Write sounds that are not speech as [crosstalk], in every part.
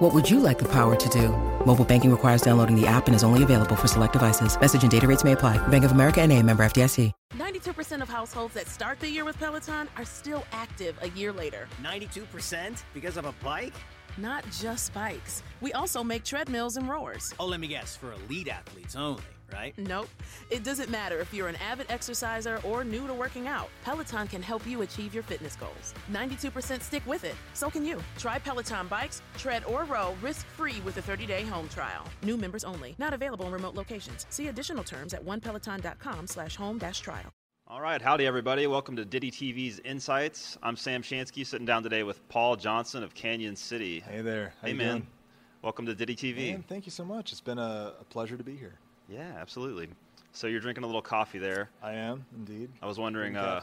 What would you like the power to do? Mobile banking requires downloading the app and is only available for select devices. Message and data rates may apply. Bank of America and a member FDIC. 92% of households that start the year with Peloton are still active a year later. 92% because of a bike? Not just bikes. We also make treadmills and rowers. Oh, let me guess, for elite athletes only, right? Nope. It doesn't matter if you're an avid exerciser or new to working out. Peloton can help you achieve your fitness goals. 92% stick with it. So can you. Try Peloton bikes, tread, or row risk-free with a 30-day home trial. New members only. Not available in remote locations. See additional terms at onepeloton.com slash home dash trial. All right, howdy everybody. Welcome to DittyTV's Insights. I'm Sam Shansky, sitting down today with Paul Johnson of Canyon City. Hey there. How hey you man. doing? Welcome to DittyTV. Man, thank you so much. It's been a, a pleasure to be here. Yeah, absolutely. So you're drinking a little coffee there. I am indeed. I was wondering, uh,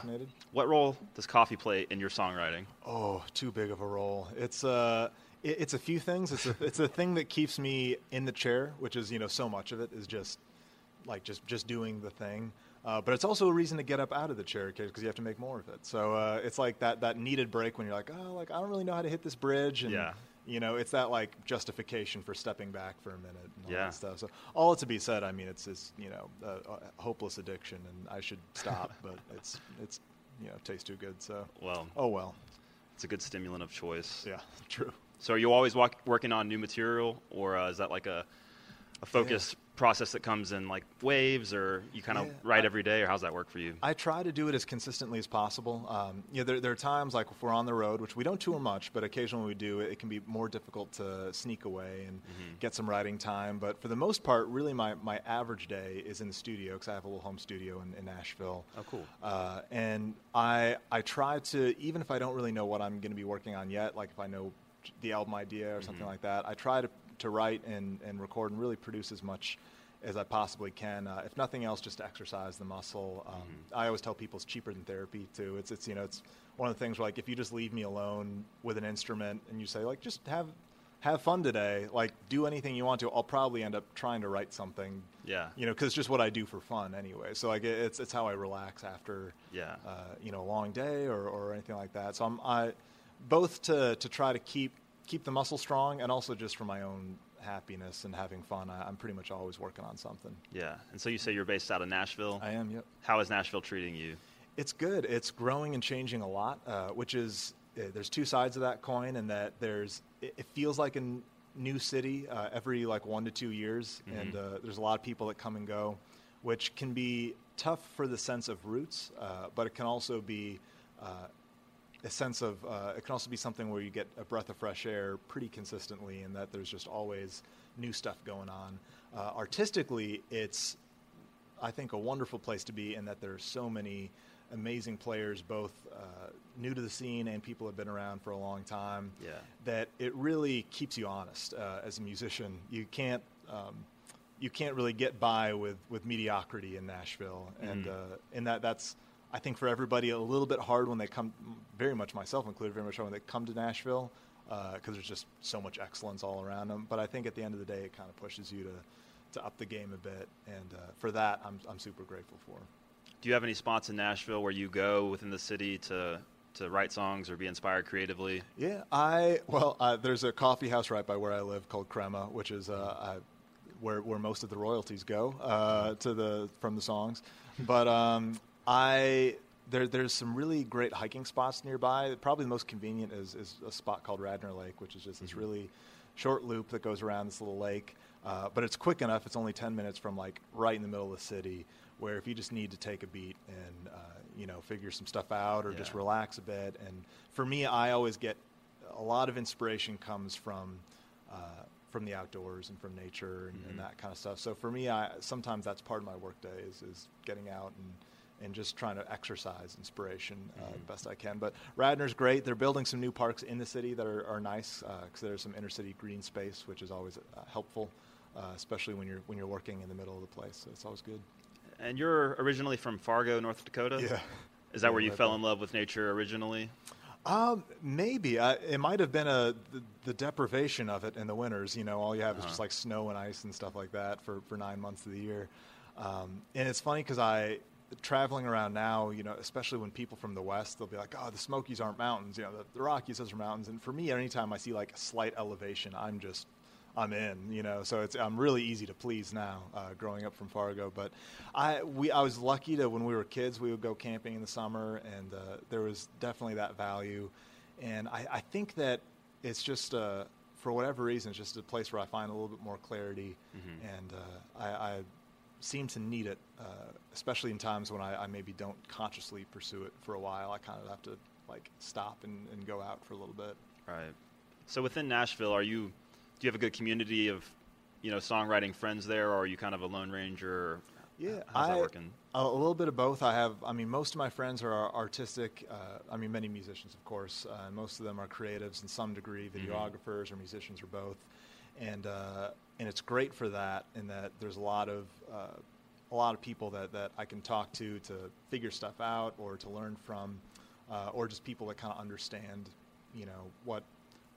what role does coffee play in your songwriting? Oh, too big of a role. It's uh, it, it's a few things. It's a, [laughs] it's a thing that keeps me in the chair, which is you know so much of it is just like just just doing the thing. Uh, but it's also a reason to get up out of the chair because you have to make more of it. So uh, it's like that that needed break when you're like, oh, like I don't really know how to hit this bridge, and Yeah. You know, it's that like justification for stepping back for a minute and all Yeah. that stuff. So all to be said, I mean, it's it's you know a, a hopeless addiction, and I should stop, [laughs] but it's it's you know tastes too good. So Well, oh well, it's a good stimulant of choice. yeah, [laughs] true. So are you always walk, working on new material, or uh, is that like a a focused process that comes in like waves, or you kind of Yeah, write I- every day, or how's that work for you? I try to do it as consistently as possible. Um, you know, there, there are times like if we're on the road, which we don't tour much, but occasionally we do, it, can be more difficult to sneak away and get some writing time. But for the most part, really, my, my average day is in the studio because I have a little home studio in, in Nashville. Oh, cool. Uh, and I I try to even if I don't really know what I'm going to be working on yet, like if I know the album idea or something like that, I try to to write and, and record and really produce as much as I possibly can. Uh, if nothing else, just to exercise the muscle. Um, I always tell people it's cheaper than therapy too. It's it's you know it's one of the things where like if you just leave me alone with an instrument and you say like just have have fun today, like do anything you want to, I'll probably end up trying to write something. Yeah. You know, because it's just what I do for fun anyway. So like it's it's how I relax after Yeah. uh, you know a long day or, or anything like that. So I'm I both to to try to keep keep the muscle strong and also just for my own happiness and having fun. I, I'm pretty much always working on something. Yeah. And so you say you're based out of Nashville. I am. Yep. How is Nashville treating you? It's good. It's growing and changing a lot, uh, which is uh, there's two sides of that coin, and that there's it, it feels like a n- new city uh, every like one to two years, and uh, there's a lot of people that come and go, which can be tough for the sense of roots, uh, but it can also be. A sense of uh, it can also be something where you get a breath of fresh air pretty consistently, and that there's just always new stuff going on. Uh, artistically, it's I think a wonderful place to be in that there's so many amazing players, both uh, new to the scene and people have been around for a long time. Yeah. That it really keeps you honest uh, as a musician. You can't um, you can't really get by with, with mediocrity in Nashville, and uh, and that that's I think for everybody a little bit hard when they come. Very much myself included. Very much hard when they come to Nashville because there's just so much excellence all around them. But I think at the end of the day, it kind of pushes you to to up the game a bit, and uh, for that, I'm I'm super grateful for. Do you have any spots in Nashville where you go within the city to to write songs or be inspired creatively? Yeah, I well, uh, there's a coffee house right by where I live called Crema, which is uh, I, where where most of the royalties go uh, to the from the songs. But um, I there there's some really great hiking spots nearby. Probably the most convenient is is a spot called Radnor Lake, which is just this really short loop that goes around this little lake. Uh, but it's quick enough. It's only 10 minutes from like right in the middle of the city, where if you just need to take a beat and uh, you know figure some stuff out or just relax a bit. And for me, I always get a lot of inspiration comes from uh, from the outdoors and from nature and, and that kind of stuff. So for me, I sometimes that's part of my workday is, is getting out and and just trying to exercise inspiration uh, the best I can. But Radnor's great. They're building some new parks in the city that are, are nice because there's some inner city green space, which is always uh, helpful, uh, especially when you're when you're working in the middle of the place. So it's always good. And you're originally from Fargo, North Dakota. Yeah. Is that Yeah, where you right fell in love with nature originally? Um, maybe I, it might have been a the, the deprivation of it in the winters. You know, all you have is just like snow and ice and stuff like that for, for nine months of the year. Um, and it's funny because I traveling around now, you know, especially when people from the west, they'll be like, "Oh, the Smokies aren't mountains. You know, the, the Rockies those are mountains." And for me, anytime I see like a slight elevation, I'm just I'm in, you know. So it's I'm really easy to please now, uh, growing up from Fargo. But I we I was lucky to when we were kids, we would go camping in the summer, and uh, there was definitely that value. And I, I think that it's just uh, for whatever reason, it's just a place where I find a little bit more clarity, and uh, I, I seem to need it, uh, especially in times when I, I maybe don't consciously pursue it for a while. I kind of have to like stop and, and go out for a little bit. Right. So within Nashville, are you? Do you have a good community of, you know, songwriting friends there, or are you kind of a lone ranger? Yeah, how's I, that working? A, a little bit of both. I have. I mean, most of my friends are artistic. Uh, I mean, many musicians, of course. Uh, most of them are creatives in some degree, Mm-hmm. videographers or musicians or both. And uh, and it's great for that in that there's a lot of uh, a lot of people that, that I can talk to to figure stuff out or to learn from, uh, or just people that kind of understand, you know, what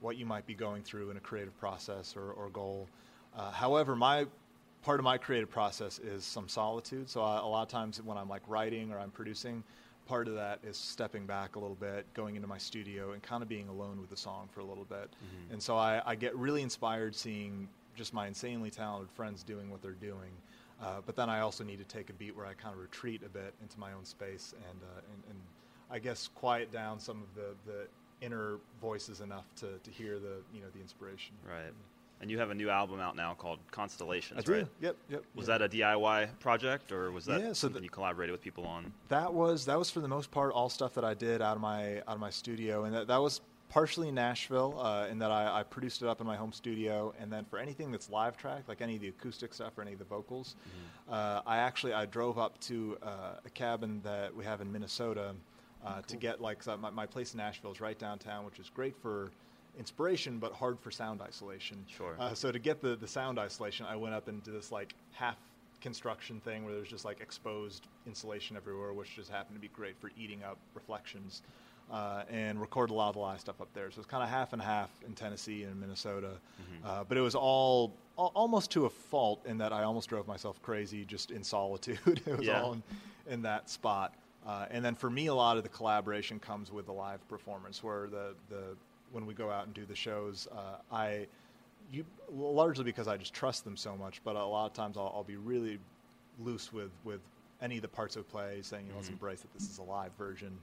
what you might be going through in a creative process or, or goal. Uh, however, my part of my creative process is some solitude. So I, a lot of times when I'm like writing or I'm producing, part of that is stepping back a little bit, going into my studio, and kind of being alone with the song for a little bit. And so I, I get really inspired seeing just my insanely talented friends doing what they're doing. Uh, but then I also need to take a beat where I kind of retreat a bit into my own space and, uh, and, and I guess quiet down some of the, the inner voices enough to, to hear the you know the inspiration. Right. And you have a new album out now called Constellations, I do. right? Yep. Yep. Was yeah. that a DIY project, or was that Yeah, so something the- you collaborated with people on? That was that was for the most part all stuff that I did out of my out of my studio, and that, that was partially in Nashville, uh, in that I, I produced it up in my home studio, and then for anything that's live tracked, like any of the acoustic stuff or any of the vocals, uh, I actually I drove up to uh, a cabin that we have in Minnesota uh, to get like so my, my place in Nashville is right downtown, which is great for inspiration but hard for sound isolation. Sure. Uh, so to get the the sound isolation, I went up into this like half construction thing where there's just like exposed insulation everywhere, which just happened to be great for eating up reflections. Uh, and record a lot of the live stuff up there. So it's kind of half and half in Tennessee and Minnesota. Uh, but it was all, al- almost to a fault in that I almost drove myself crazy just in solitude. [laughs] it was Yeah. all in, in that spot. Uh, and then for me, a lot of the collaboration comes with the live performance, where the, the when we go out and do the shows, uh, I you largely because I just trust them so much. But a lot of times I'll, I'll be really loose with with any of the parts of play, saying, you know, let's embrace that this is a live version,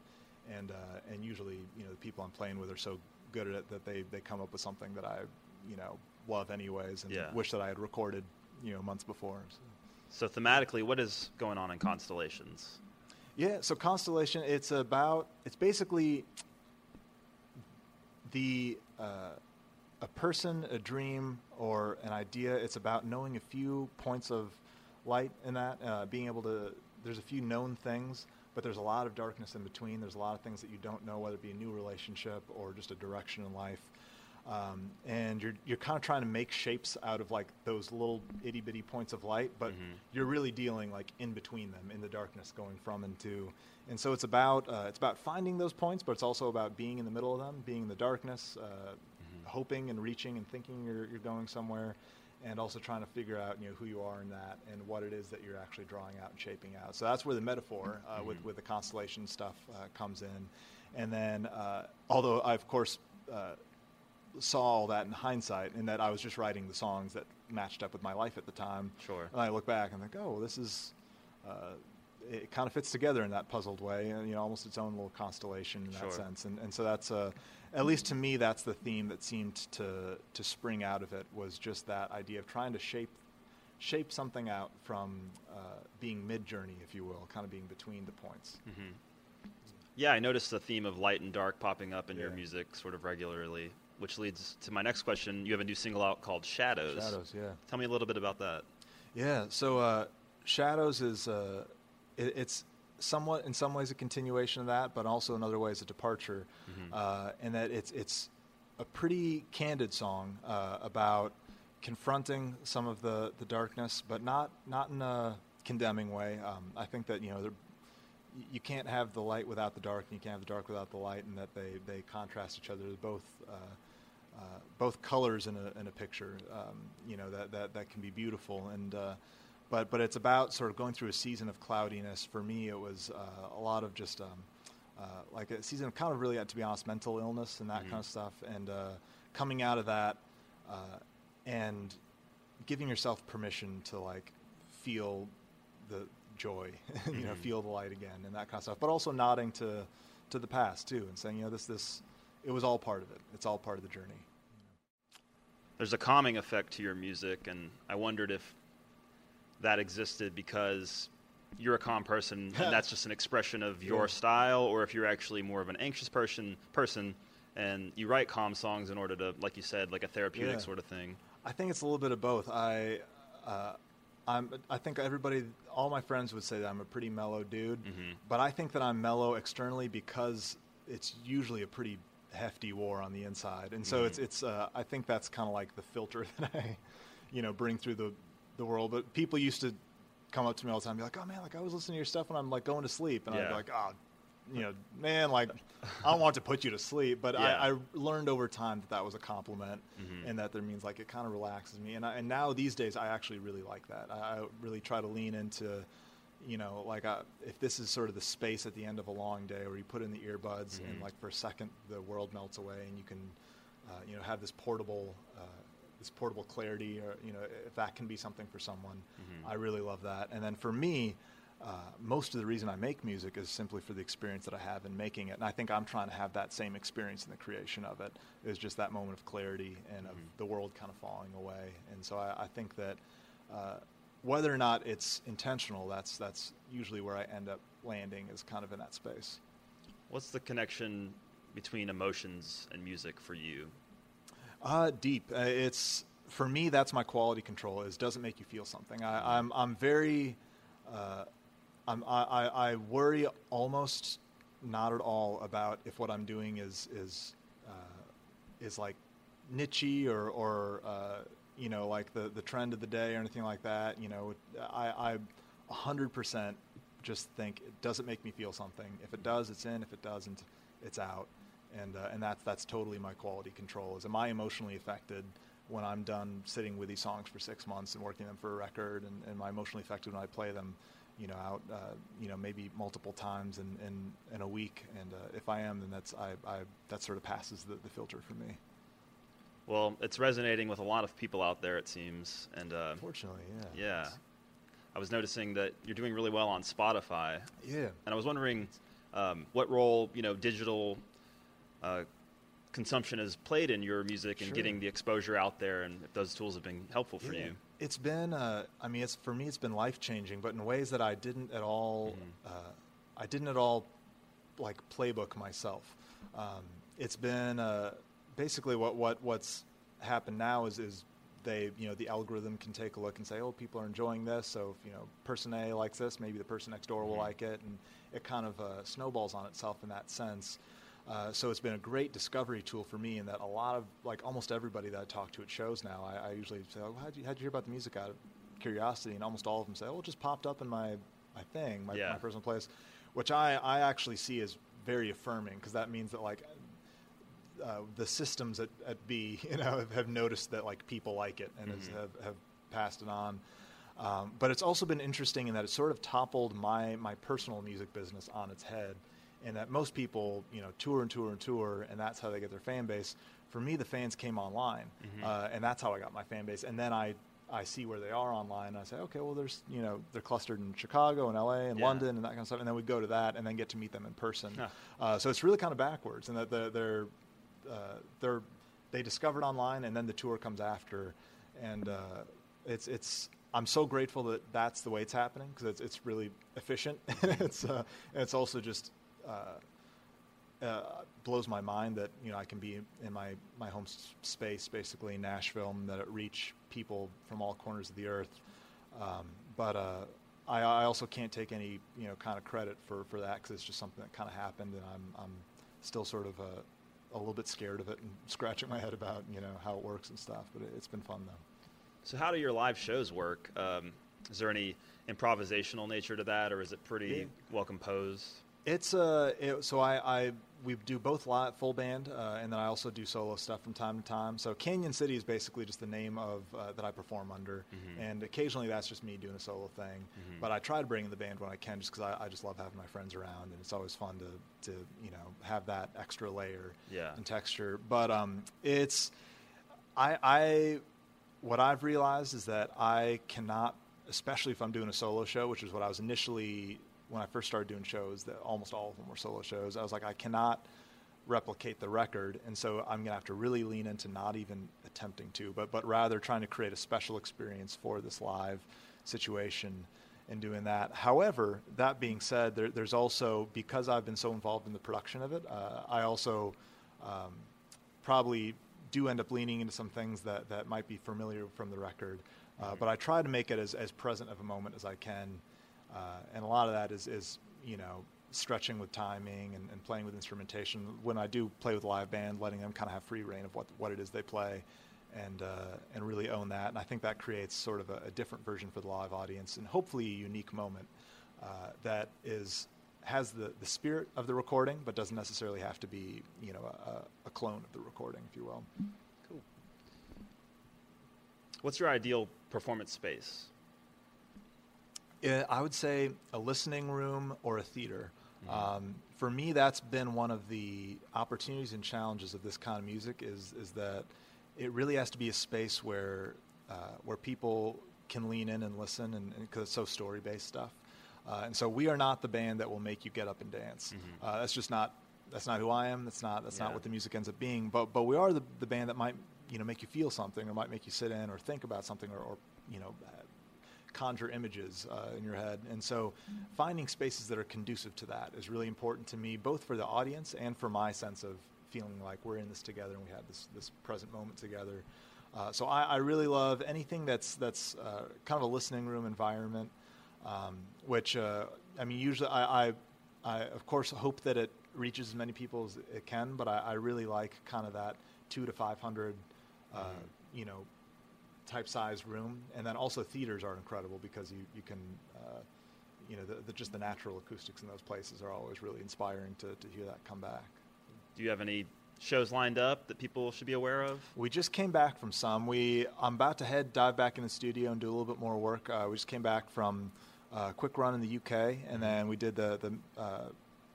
and uh, and usually you know the people I'm playing with are so good at it that they they come up with something that I you know love anyways, and Yeah. wish that I had recorded you know months before. So. So thematically, what is going on in Constellations? Yeah, so Constellation, it's about, it's basically the, uh, a person, a dream, or an idea. It's about knowing a few points of light in that, uh, being able to, there's a few known things, but there's a lot of darkness in between. There's a lot of things that you don't know, whether it be a new relationship or just a direction in life. Um, and you're, you're kind of trying to make shapes out of like those little itty bitty points of light, but you're really dealing like in between them in the darkness, going from and to. And so it's about uh, it's about finding those points, but it's also about being in the middle of them, being in the darkness, uh, hoping and reaching and thinking you're, you're going somewhere, and also trying to figure out you know who you are in that and what it is that you're actually drawing out and shaping out. So that's where the metaphor uh, with with the constellation stuff uh, comes in. And then, uh, although I of course uh, saw all that in hindsight, in that I was just writing the songs that matched up with my life at the time. Sure. And I look back and think, oh, well, this is. Uh, it kind of fits together in that puzzled way, and you know, almost its own little constellation in Sure. that sense. And, and so that's, uh, at least to me, that's the theme that seemed to to spring out of it was just that idea of trying to shape shape something out from uh, being mid journey, if you will, kind of being between the points. Yeah, I noticed the theme of light and dark popping up in your music sort of regularly, which leads to my next question. You have a new single out called Shadows. Shadows, yeah. Tell me a little bit about that. Yeah. So uh, Shadows is uh, it, it's somewhat in some ways a continuation of that, but also in other ways a departure. Uh, and that it's it's a pretty candid song uh, about confronting some of the, the darkness, but not not in a condemning way. Um, I think that you know they're- you can't have the light without the dark, and you can't have the dark without the light, and that they, they contrast each other. They're both uh, uh, both colors in a, in a picture. Um, you know that, that that can be beautiful, and uh, but but it's about sort of going through a season of cloudiness. For me, it was uh, a lot of just. Um, uh, like a season of kind of really, to be honest, mental illness and that kind of stuff, and uh, coming out of that, uh, and giving yourself permission to like feel the joy, [laughs] you know, feel the light again, and that kind of stuff. But also nodding to to the past too, and saying, you know, this this it was all part of it. It's all part of the journey. There's a calming effect to your music, and I wondered if that existed because you're a calm person [laughs] and that's just an expression of your Yeah. style, or if you're actually more of an anxious person person and you write calm songs in order to, like you said, like a therapeutic Yeah. sort of thing. I think it's a little bit of both. I, uh, I'm, I think everybody, all my friends would say that I'm a pretty mellow dude, but I think that I'm mellow externally because it's usually a pretty hefty war on the inside, and so it's, it's. Uh, I think that's kind of like the filter [laughs] that I, you know, bring through the, the world. But people used to come up to me all the time, and be like, "Oh man, like I was listening to your stuff when I'm like going to sleep," and I'd be like, "Oh." You know, man, like I don't want to put you to sleep, but Yeah. I, I learned over time that that was a compliment, and that there means like it kind of relaxes me. And I, and now these days, I actually really like that. I, I really try to lean into, you know, like I, if this is sort of the space at the end of a long day where you put in the earbuds and like for a second the world melts away and you can, uh, you know, have this portable. Uh, this portable clarity, or you know, if that can be something for someone, I really love that. And then for me, uh, most of the reason I make music is simply for the experience that I have in making it. And I think I'm trying to have that same experience in the creation of it. Is just that moment of clarity and of the world kind of falling away. And so I, I think that uh, whether or not it's intentional, that's that's usually where I end up landing is kind of in that space. What's the connection between emotions and music for you? Uh, deep. Uh, it's for me. That's my quality control. Is does it make you feel something? I, I'm I'm very. Uh, I'm, I, I worry almost not at all about if what I'm doing is is uh, is like nichey or or uh, you know like the the trend of the day or anything like that. You know, I I a hundred percent just think it does it make me feel something? If it does, it's in. If it doesn't, it's out. And uh, and that's that's totally my quality control. Is am I emotionally affected when I'm done sitting with these songs for six months and working them for a record? And, and am I emotionally affected when I play them? You know, out, uh, you know, maybe multiple times in, in, in a week, and uh, if I am, then that's I, I that sort of passes the, the filter for me. Well, it's resonating with a lot of people out there, it seems. And uh, Fortunately, yeah. yeah, I was noticing that you're doing really well on Spotify. Yeah. And I was wondering um, what role you know digital uh, consumption has played in your music and Sure. getting the exposure out there, and if those tools have been helpful for Yeah. you. It's been, uh, I mean, it's for me, it's been life changing, but in ways that I didn't at all, Mm-hmm. uh, I didn't at all, like playbook myself. Um, it's been uh, basically what what what's happened now is is they you know the algorithm can take a look and say, oh, people are enjoying this, so if you know person A likes this, maybe the person next door will Mm-hmm. like it, and it kind of uh, snowballs on itself in that sense. Uh, so it's been a great discovery tool for me in that a lot of like almost everybody that I talk to at shows now, I, I usually say, "Oh, how'd you, how'd you hear about the music?" Out of curiosity, and almost all of them say, "Oh, it just popped up in my my thing, my, Yeah. my personal place," which I I actually see as very affirming because that means that like uh, the systems at, at B, [laughs] you know, have, have noticed that like people like it and has, have, have passed it on. Um, but it's also been interesting in that it sort of toppled my my personal music business on its head, and that most people, you know, tour and tour and tour, and that's how they get their fan base. For me, the fans came online, uh, and that's how I got my fan base. And then I I see where they are online, and I say, okay, well, there's you know they're clustered in Chicago and L.A. and Yeah. London and that kind of stuff, and then we go to that, and then get to meet them in person. Huh. Uh, so it's really kind of backwards, and that they're they're, uh, they're they discovered online, and then the tour comes after, and uh, it's it's. I'm so grateful that that's the way it's happening because it's it's really efficient. [laughs] it's uh, and it's also just uh, uh, blows my mind that you know I can be in my my home s- space, basically in Nashville, and that it reach people from all corners of the earth. Um, but uh, I, I also can't take any you know kind of credit for, for that because it's just something that kind of happened, and I'm I'm still sort of uh, a little bit scared of it and [laughs] scratching my head about you know how it works and stuff. But it, it's been fun though. So how do your live shows work? Um, Is there any improvisational nature to that, or is it pretty Yeah. well composed? It's uh, it, so I, I we do both live full band, uh, and then I also do solo stuff from time to time. So Canyon City is basically just the name of uh, that I perform under, and occasionally that's just me doing a solo thing. But I try to bring in the band when I can, just because I, I just love having my friends around, and it's always fun to to you know have that extra layer Yeah. and texture. But um, it's I, I what I've realized is that I cannot, especially if I'm doing a solo show, which is what I was initially when I first started doing shows. That almost all of them were solo shows. I was like, I cannot replicate the record, and so I'm gonna have to really lean into not even attempting to, but but rather trying to create a special experience for this live situation and doing that. However, that being said, there, there's also because I've been so involved in the production of it, uh, I also um, probably do end up leaning into some things that, that might be familiar from the record. Uh, But I try to make it as, as present of a moment as I can. Uh, and a lot of that is, is you know, stretching with timing and, and playing with instrumentation. When I do play with live band, letting them kind of have free reign of what, what it is they play and, uh, and really own that. And I think that creates sort of a, a different version for the live audience and hopefully a unique moment uh, that is has the, the spirit of the recording, but doesn't necessarily have to be, you know, a, a clone of the recording, if you will. Cool. What's your ideal performance space? Yeah, I would say a listening room or a theater. Um, for me, that's been one of the opportunities and challenges of this kind of music. Is is that it really has to be a space where uh, where people can lean in and listen, and because it's so story based stuff. Uh, and so we are not the band that will make you get up and dance. Uh, that's just not that's not who I am. That's not that's Yeah. not what the music ends up being. But but we are the, the band that might you know make you feel something, or might make you sit in, or think about something, or, or you know conjure images uh, in your head. And so, finding spaces that are conducive to that is really important to me, both for the audience and for my sense of feeling like we're in this together and we had this this present moment together. Uh, so I, I really love anything that's that's uh, kind of a listening room environment, um, which uh, I mean usually I, I I of course hope that it reaches as many people as it can, but I, I really like kind of that two to five hundred, uh, you know, type size room, and then also theaters are incredible because you you can, uh, you know, the, the, just the natural acoustics in those places are always really inspiring to to hear that come back. Do you have any shows lined up that people should be aware of? We just came back from some. We I'm about to head dive back in the studio and do a little bit more work. Uh, we just came back from uh, a quick run in the UK, and then we did the the uh,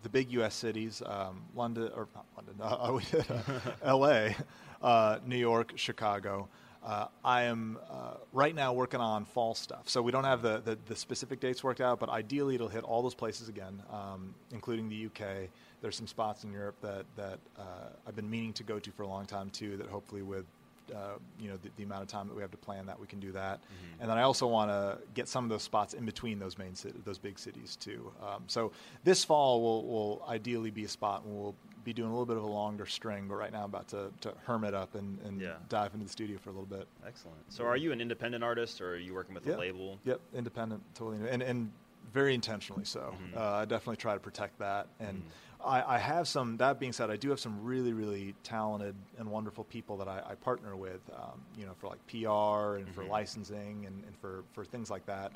the big U.S. cities, um, London or not London. [laughs] Uh, we did uh, L.A., uh, New York, Chicago. Uh, I am uh, right now working on fall stuff, so we don't have the, the, the specific dates worked out. But ideally, it'll hit all those places again, um, including the UK. There's some spots in Europe that that uh, I've been meaning to go to for a long time too. That hopefully, with uh, you know the, the amount of time that we have to plan that, we can do that. And then I also want to get some of those spots in between those main those big cities too. Um, so this fall will will ideally be a spot, and we'll be doing a little bit of a longer string. But right now, I'm about to, to hermit up and, and Yeah. dive into the studio for a little bit. Excellent. So, are you an independent artist, or are you working with Yeah. a label? Yep, independent, totally, and and very intentionally so. Mm-hmm. Uh, I definitely try to protect that, and I, I have some. That being said, I do have some really, really talented and wonderful people that I, I partner with. Um, you know, for like PR and Mm-hmm. for licensing and, and for for things like that.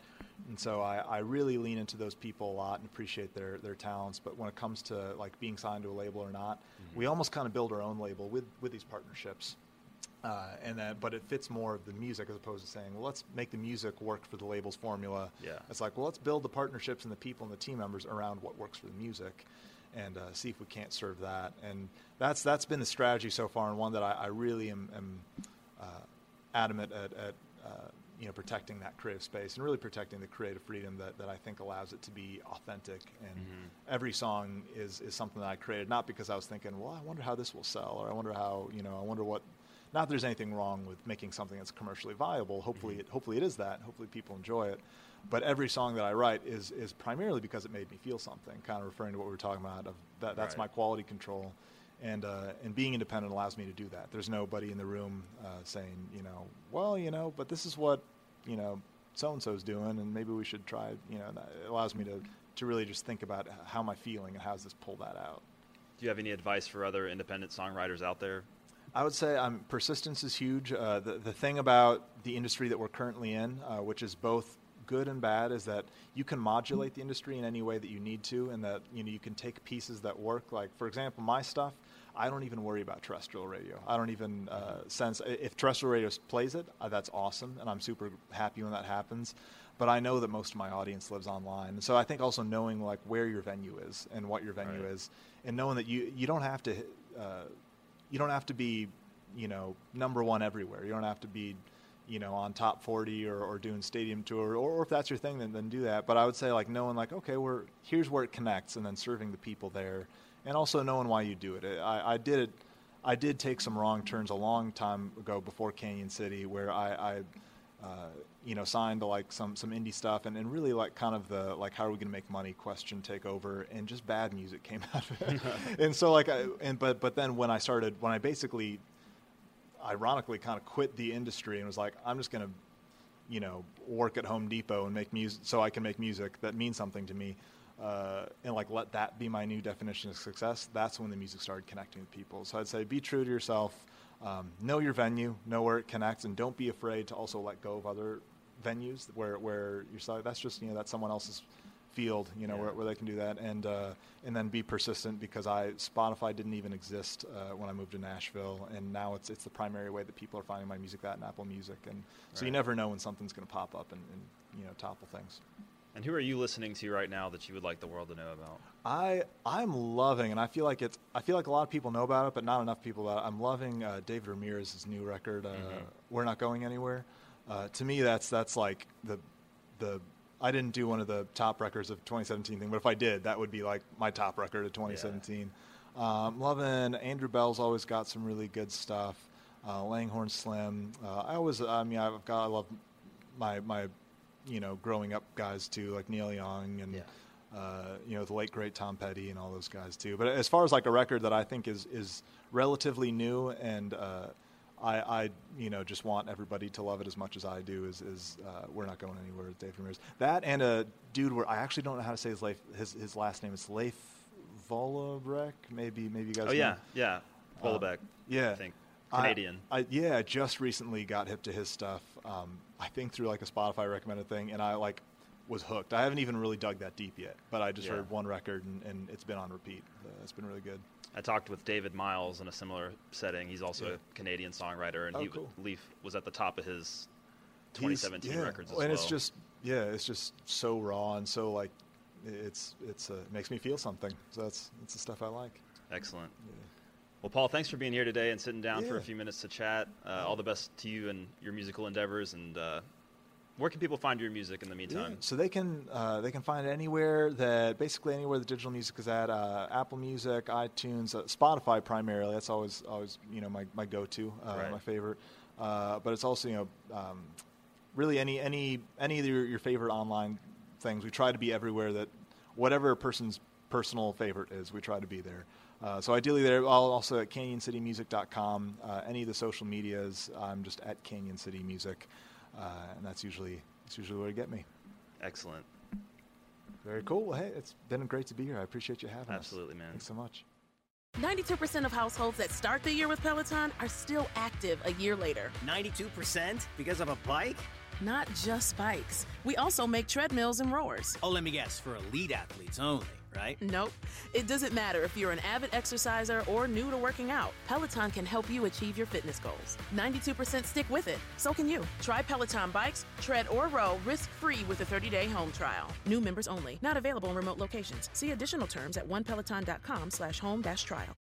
And so I, I really lean into those people a lot and appreciate their their talents. But when it comes to like being signed to a label or not, Mm-hmm. we almost kind of build our own label with with these partnerships. Uh, and then, but it fits more of the music as opposed to saying, well, let's make the music work for the label's formula. Yeah. It's like, well, let's build the partnerships and the people and the team members around what works for the music, and uh, see if we can't serve that. And that's that's been the strategy so far, and one that I, I really am, am uh, adamant at, at uh, you know protecting that creative space and really protecting the creative freedom that, that I think allows it to be authentic. And every song is is something that I created not because I was thinking, well, I wonder how this will sell, or I wonder how you know, I wonder what. Not that there's anything wrong with making something that's commercially viable. Hopefully, it, hopefully it is that. Hopefully, people enjoy it. But every song that I write is is primarily because it made me feel something. Kind of referring to what we were talking about. Of that, that's Right. my quality control, and uh, and being independent allows me to do that. There's nobody in the room uh, saying, you know, well, you know, but this is what you know so and so's doing, and maybe we should try. You know, that it allows me to to really just think about how am I feeling and how does this pull that out. Do you have any advice for other independent songwriters out there? I would say um, persistence is huge. Uh, the, the thing about the industry that we're currently in, uh, which is both good and bad is that you can modulate the industry in any way that you need to, and that you know you can take pieces that work. Like for example, my stuff, I don't even worry about terrestrial radio. I don't even uh, sense if terrestrial radio plays it, uh, that's awesome, and I'm super happy when that happens. But I know that most of my audience lives online, and so I think also knowing like where your venue is and what your venue Right. is, and knowing that you you don't have to uh, you don't have to be you know number one everywhere. You don't have to be you know on top 40 or, or doing stadium tour or, or if that's your thing then, then do that. But i would say like knowing like okay we're here's where it connects and then serving the people there and also knowing why you do it. I, I did it i did take some wrong turns a long time ago before canyon city where i, I uh, you know signed to like some some indie stuff and, and really like kind of the like how are we going to make money question take over and just bad music came [laughs] out of it. [laughs] And so like I, and but but then when i started when i basically ironically kind of quit the industry and was like, I'm just going to, you know, work at Home Depot and make music so I can make music that means something to me. Uh, and like let that be my new definition of success. That's when the music started connecting with people. So I'd say be true to yourself, um, know your venue, know where it connects, and don't be afraid to also let go of other venues where where you're that's just you know that's someone else's field, you know, Yeah. where, where they can do that, and uh, and then be persistent because I Spotify didn't even exist uh, when I moved to Nashville, and now it's it's the primary way that people are finding my music, that and Apple Music, and so you never know when something's going to pop up and, and you know topple things. And who are you listening to right now that you would like the world to know about? I I'm loving, and I feel like it's I feel like a lot of people know about it, but not enough people about it. I'm loving uh, David Ramirez's new record, uh, "We're Not Going Anywhere." Uh, to me, that's that's like the the I didn't do one of the top records of 2017 thing, but if I did, that would be like my top record of 2017. Um, loving Andrew Belle's always got some really good stuff. Uh, Langhorne Slim. Uh, I always I mean I've got I love my my you know growing up guys too like Neil Young and Yeah. uh, you know the late great Tom Petty and all those guys too. But as far as like a record that I think is is relatively new and uh, I, I you know just want everybody to love it as much as I do is, is uh, we're not going anywhere with Dave Ramirez. That and a dude where I actually don't know how to say his life his his last name is Leif Volobrek. Maybe maybe you guys. Oh know. yeah, yeah, Vollebekk. yeah. I think Canadian. I, yeah, I just recently got hip to his stuff. Um, I think through like a Spotify recommended thing, and I like was hooked. I haven't even really dug that deep yet, but I just Yeah. heard one record and, and it's been on repeat. Uh, it's been really good. I talked with David Miles in a similar setting. He's also Yeah. a Canadian songwriter, and Oh, he cool. Leif was at the top of his 2017 yeah. records as and well. it's just yeah, it's just so raw and so like it's it's uh, it makes me feel something. So that's that's the stuff I like. excellent. Well, Paul, thanks for being here today and sitting down for a few minutes to chat. Uh, all the best to you and your musical endeavors. And uh, where can people find your music in the Yeah, meantime? so they can uh, they can find it anywhere that basically anywhere the digital music is at. Uh, Apple Music, iTunes, uh, Spotify primarily. That's always always you know my, my go to, uh, Right. my favorite. Uh, but it's also you know um, really any any any of your, your favorite online things. We try to be everywhere that whatever a person's personal favorite is, we try to be there. Uh, so ideally there, also at canyoncitymusic.com. Uh, any of the social medias, I'm just at Canyon City Music, uh, and that's usually that's usually where to get me. Excellent. Very cool. Well, hey, it's been great to be here. I appreciate you having us. Absolutely, man. Thanks so much. 92% of households that start the year with Peloton are still active a year later. 92% because of a bike? Not just bikes. We also make treadmills and rowers. Oh, let me guess, for elite athletes only, right? Nope. It doesn't matter if you're an avid exerciser or new to working out. Peloton can help you achieve your fitness goals. 92% stick with it. So can you. Try Peloton bikes, tread or row risk-free with a 30-day home trial. New members only. Not available in remote locations. See additional terms at onepeloton.com slash home dash trial.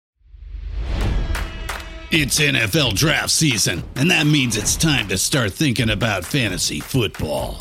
It's NFL draft season, and that means it's time to start thinking about fantasy football.